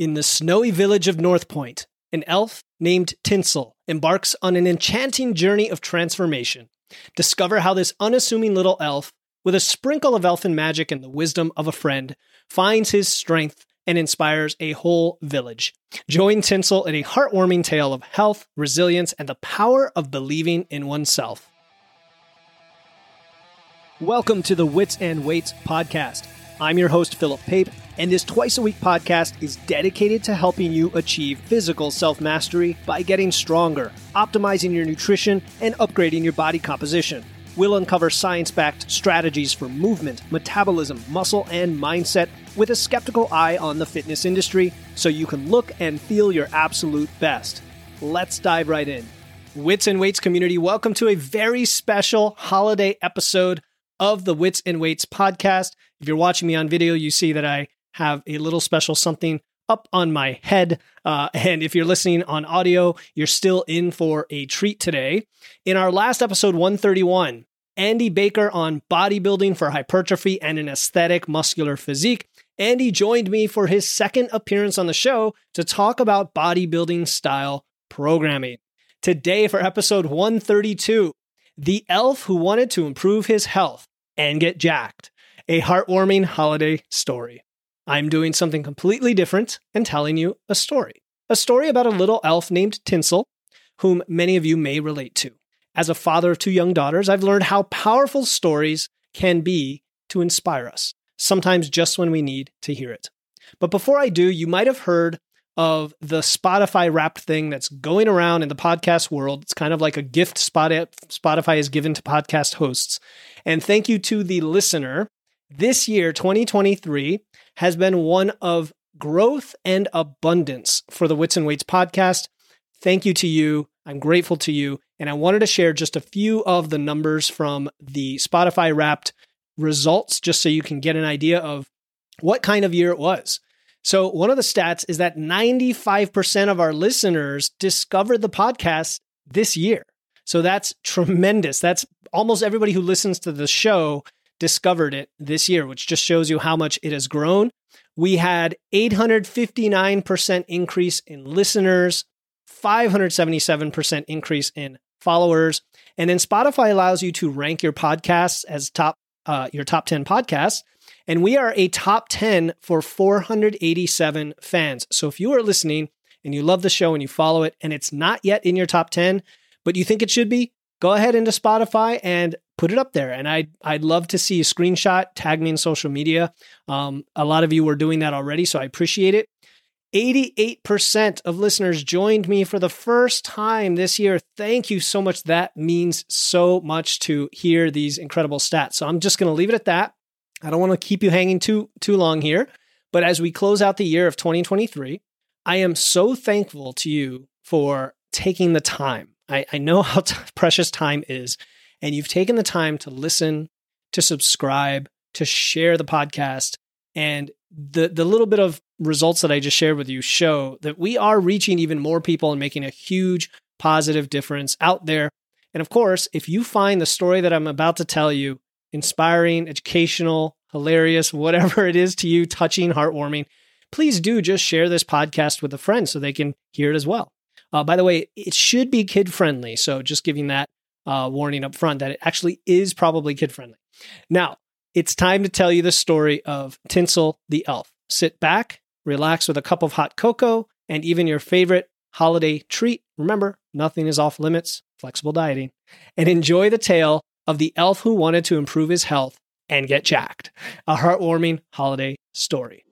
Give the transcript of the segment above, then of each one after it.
In the snowy village of North Point, an elf named Tinsel embarks on an enchanting journey of transformation. Discover how this unassuming little elf, with a sprinkle of elfin magic and the wisdom of a friend, finds his strength and inspires a whole village. Join Tinsel in a heartwarming tale of health, resilience, and the power of believing in oneself. Welcome to the Wits and Weights podcast. I'm your host, Philip Pape, and this twice a week podcast is dedicated to helping you achieve physical self mastery by getting stronger, optimizing your nutrition, and upgrading your body composition. We'll uncover science backed strategies for movement, metabolism, muscle, and mindset with a skeptical eye on the fitness industry so you can look and feel your absolute best. Let's dive right in. Wits and Weights community, welcome to a very special holiday episode of the Wits and Weights podcast. If you're watching me on video, you see that I have a little special something up on my head. Uh, and if you're listening on audio, you're still in for a treat today. In our last episode 131, Andy Baker on bodybuilding for hypertrophy and an aesthetic muscular physique. Andy joined me for his second appearance on the show to talk about bodybuilding style programming. Today, for episode 132, the elf who wanted to improve his health and get jacked a heartwarming holiday story. I'm doing something completely different and telling you a story. A story about a little elf named Tinsel, whom many of you may relate to. As a father of two young daughters, I've learned how powerful stories can be to inspire us, sometimes just when we need to hear it. But before I do, you might have heard of the Spotify wrapped thing that's going around in the podcast world. It's kind of like a gift Spotify has given to podcast hosts. And thank you to the listener this year, 2023, has been one of growth and abundance for the Wits and Weights podcast. Thank you to you. I'm grateful to you. And I wanted to share just a few of the numbers from the Spotify wrapped results, just so you can get an idea of what kind of year it was. So, one of the stats is that 95% of our listeners discovered the podcast this year. So, that's tremendous. That's almost everybody who listens to the show discovered it this year, which just shows you how much it has grown. We had 859% increase in listeners, 577% increase in followers. And then Spotify allows you to rank your podcasts as top uh, your top 10 podcasts. And we are a top 10 for 487 fans. So if you are listening and you love the show and you follow it and it's not yet in your top 10, but you think it should be, go ahead into Spotify and put it up there. And I'd, I'd love to see a screenshot, tag me in social media. Um, a lot of you were doing that already, so I appreciate it. 88% of listeners joined me for the first time this year. Thank you so much. That means so much to hear these incredible stats. So I'm just going to leave it at that. I don't want to keep you hanging too too long here, but as we close out the year of 2023, I am so thankful to you for taking the time. I, I know how t- precious time is and you've taken the time to listen, to subscribe, to share the podcast, and the the little bit of results that I just shared with you show that we are reaching even more people and making a huge positive difference out there. And of course, if you find the story that I'm about to tell you inspiring, educational, hilarious, whatever it is to you, touching, heartwarming, please do just share this podcast with a friend so they can hear it as well. Uh, by the way, it should be kid friendly. So just giving that uh, warning up front that it actually is probably kid friendly. Now, it's time to tell you the story of Tinsel the Elf. Sit back, relax with a cup of hot cocoa, and even your favorite holiday treat. Remember, nothing is off limits, flexible dieting, and enjoy the tale of the elf who wanted to improve his health and get jacked. A heartwarming holiday story.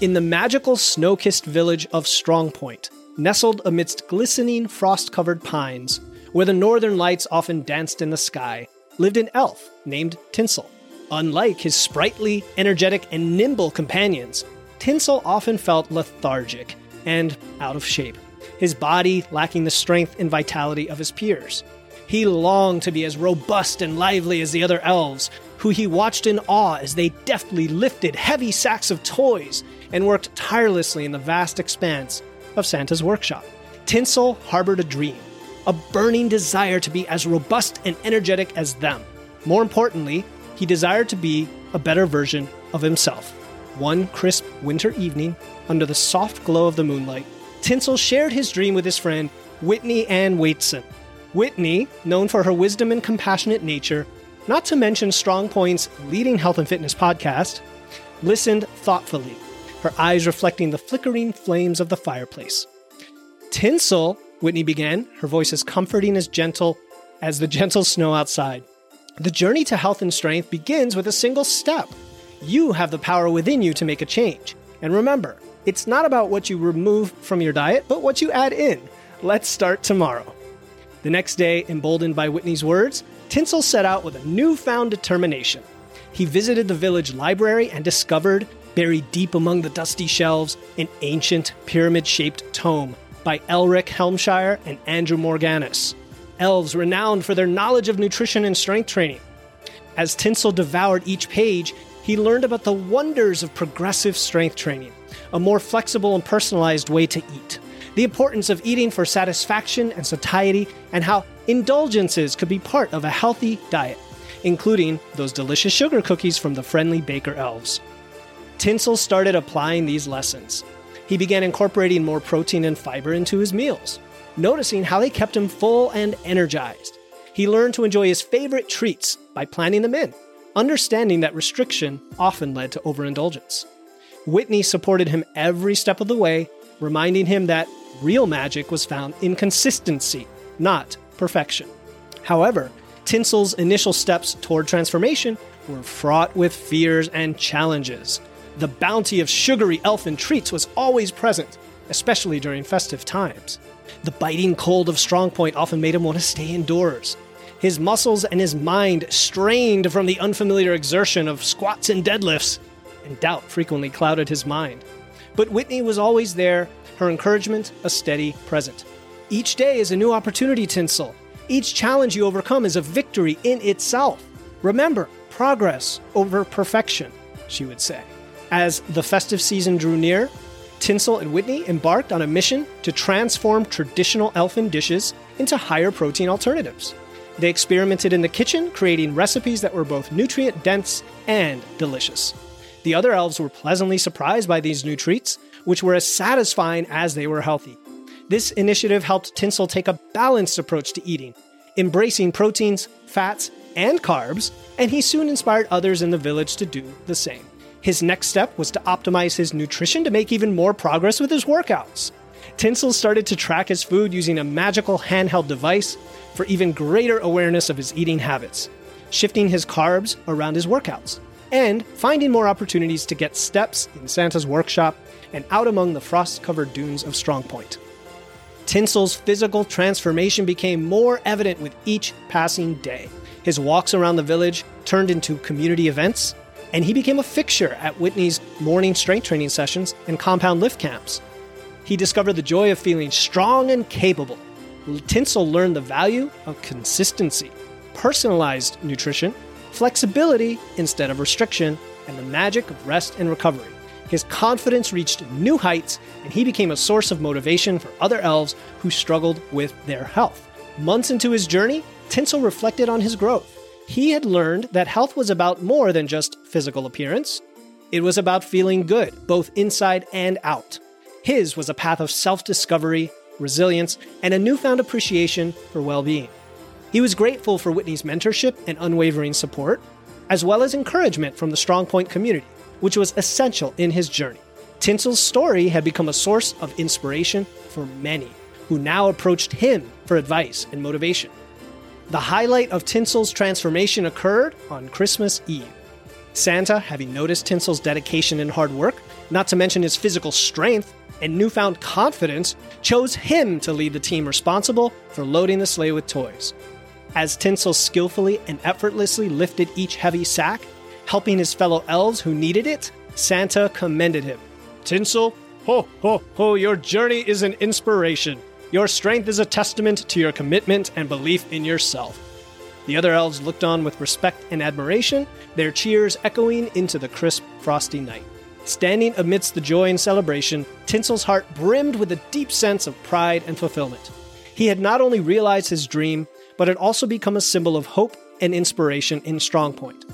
In the magical snow kissed village of Strongpoint, nestled amidst glistening frost covered pines, where the northern lights often danced in the sky, lived an elf named Tinsel. Unlike his sprightly, energetic, and nimble companions, Tinsel often felt lethargic and out of shape, his body lacking the strength and vitality of his peers. He longed to be as robust and lively as the other elves, who he watched in awe as they deftly lifted heavy sacks of toys and worked tirelessly in the vast expanse of Santa's workshop. Tinsel harbored a dream a burning desire to be as robust and energetic as them. More importantly, he desired to be a better version of himself. One crisp winter evening, under the soft glow of the moonlight, Tinsel shared his dream with his friend, Whitney Ann Waitson. Whitney, known for her wisdom and compassionate nature, not to mention Strong Point's leading health and fitness podcast, listened thoughtfully, her eyes reflecting the flickering flames of the fireplace. Tinsel, Whitney began, her voice as comforting as gentle as the gentle snow outside. The journey to health and strength begins with a single step. You have the power within you to make a change. And remember, it's not about what you remove from your diet, but what you add in. Let's start tomorrow. The next day, emboldened by Whitney's words, Tinsel set out with a newfound determination. He visited the village library and discovered, buried deep among the dusty shelves, an ancient pyramid shaped tome by Elric Helmshire and Andrew Morganis, elves renowned for their knowledge of nutrition and strength training. As Tinsel devoured each page, he learned about the wonders of progressive strength training, a more flexible and personalized way to eat, the importance of eating for satisfaction and satiety, and how indulgences could be part of a healthy diet, including those delicious sugar cookies from the friendly baker elves. Tinsel started applying these lessons. He began incorporating more protein and fiber into his meals noticing how they kept him full and energized. He learned to enjoy his favorite treats by planning them in, understanding that restriction often led to overindulgence. Whitney supported him every step of the way, reminding him that real magic was found in consistency, not perfection. However, Tinsel's initial steps toward transformation were fraught with fears and challenges. The bounty of sugary elfin treats was always present, especially during festive times. The biting cold of Strongpoint often made him want to stay indoors. His muscles and his mind strained from the unfamiliar exertion of squats and deadlifts, and doubt frequently clouded his mind. But Whitney was always there, her encouragement a steady present. Each day is a new opportunity, Tinsel. Each challenge you overcome is a victory in itself. Remember, progress over perfection, she would say. As the festive season drew near, Tinsel and Whitney embarked on a mission to transform traditional elfin dishes into higher protein alternatives. They experimented in the kitchen, creating recipes that were both nutrient dense and delicious. The other elves were pleasantly surprised by these new treats, which were as satisfying as they were healthy. This initiative helped Tinsel take a balanced approach to eating, embracing proteins, fats, and carbs, and he soon inspired others in the village to do the same. His next step was to optimize his nutrition to make even more progress with his workouts. Tinsel started to track his food using a magical handheld device for even greater awareness of his eating habits, shifting his carbs around his workouts, and finding more opportunities to get steps in Santa's workshop and out among the frost covered dunes of Strongpoint. Tinsel's physical transformation became more evident with each passing day. His walks around the village turned into community events, and he became a fixture at Whitney's morning strength training sessions and compound lift camps. He discovered the joy of feeling strong and capable. Tinsel learned the value of consistency, personalized nutrition, flexibility instead of restriction, and the magic of rest and recovery. His confidence reached new heights, and he became a source of motivation for other elves who struggled with their health. Months into his journey, Tinsel reflected on his growth. He had learned that health was about more than just physical appearance. It was about feeling good, both inside and out. His was a path of self discovery, resilience, and a newfound appreciation for well being. He was grateful for Whitney's mentorship and unwavering support, as well as encouragement from the Strongpoint community, which was essential in his journey. Tinsel's story had become a source of inspiration for many, who now approached him for advice and motivation. The highlight of Tinsel's transformation occurred on Christmas Eve. Santa, having noticed Tinsel's dedication and hard work, not to mention his physical strength and newfound confidence, chose him to lead the team responsible for loading the sleigh with toys. As Tinsel skillfully and effortlessly lifted each heavy sack, helping his fellow elves who needed it, Santa commended him. Tinsel, ho, ho, ho, your journey is an inspiration. Your strength is a testament to your commitment and belief in yourself. The other elves looked on with respect and admiration, their cheers echoing into the crisp, frosty night. Standing amidst the joy and celebration, Tinsel's heart brimmed with a deep sense of pride and fulfillment. He had not only realized his dream, but had also become a symbol of hope and inspiration in Strongpoint.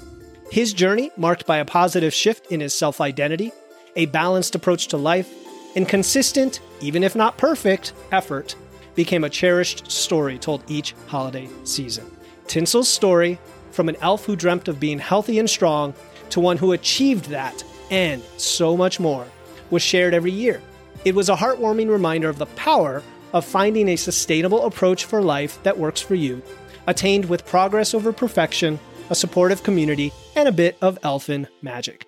His journey, marked by a positive shift in his self identity, a balanced approach to life, and consistent, even if not perfect, effort, became a cherished story told each holiday season. Tinsel's story, from an elf who dreamt of being healthy and strong to one who achieved that and so much more, was shared every year. It was a heartwarming reminder of the power of finding a sustainable approach for life that works for you, attained with progress over perfection, a supportive community, and a bit of elfin magic.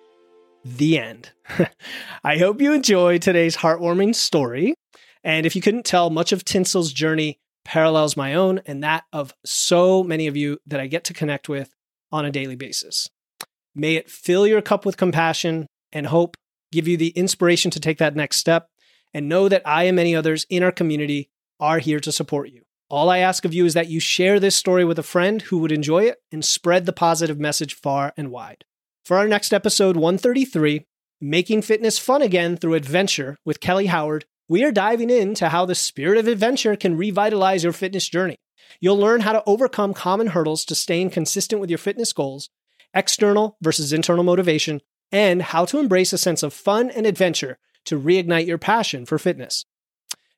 The end. I hope you enjoyed today's heartwarming story. And if you couldn't tell, much of Tinsel's journey parallels my own and that of so many of you that I get to connect with on a daily basis. May it fill your cup with compassion and hope, give you the inspiration to take that next step, and know that I and many others in our community are here to support you. All I ask of you is that you share this story with a friend who would enjoy it and spread the positive message far and wide. For our next episode 133, Making Fitness Fun Again Through Adventure with Kelly Howard, we are diving into how the spirit of adventure can revitalize your fitness journey. You'll learn how to overcome common hurdles to staying consistent with your fitness goals, external versus internal motivation, and how to embrace a sense of fun and adventure to reignite your passion for fitness.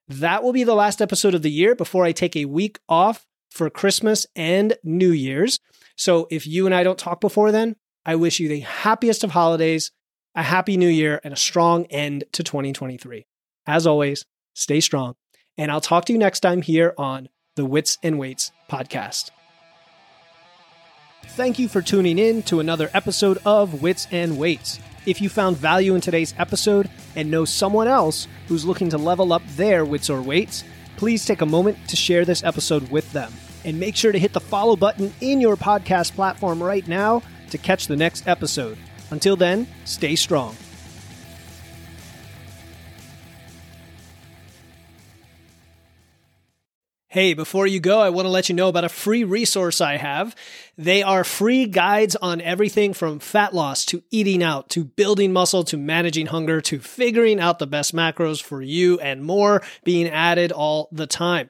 That will be the last episode of the year before I take a week off for Christmas and New Year's. So if you and I don't talk before then, I wish you the happiest of holidays, a happy new year, and a strong end to 2023. As always, stay strong, and I'll talk to you next time here on the Wits and Weights podcast. Thank you for tuning in to another episode of Wits and Weights. If you found value in today's episode and know someone else who's looking to level up their wits or weights, please take a moment to share this episode with them. And make sure to hit the follow button in your podcast platform right now to catch the next episode. Until then, stay strong. Hey, before you go, I want to let you know about a free resource I have. They are free guides on everything from fat loss to eating out to building muscle to managing hunger to figuring out the best macros for you and more being added all the time.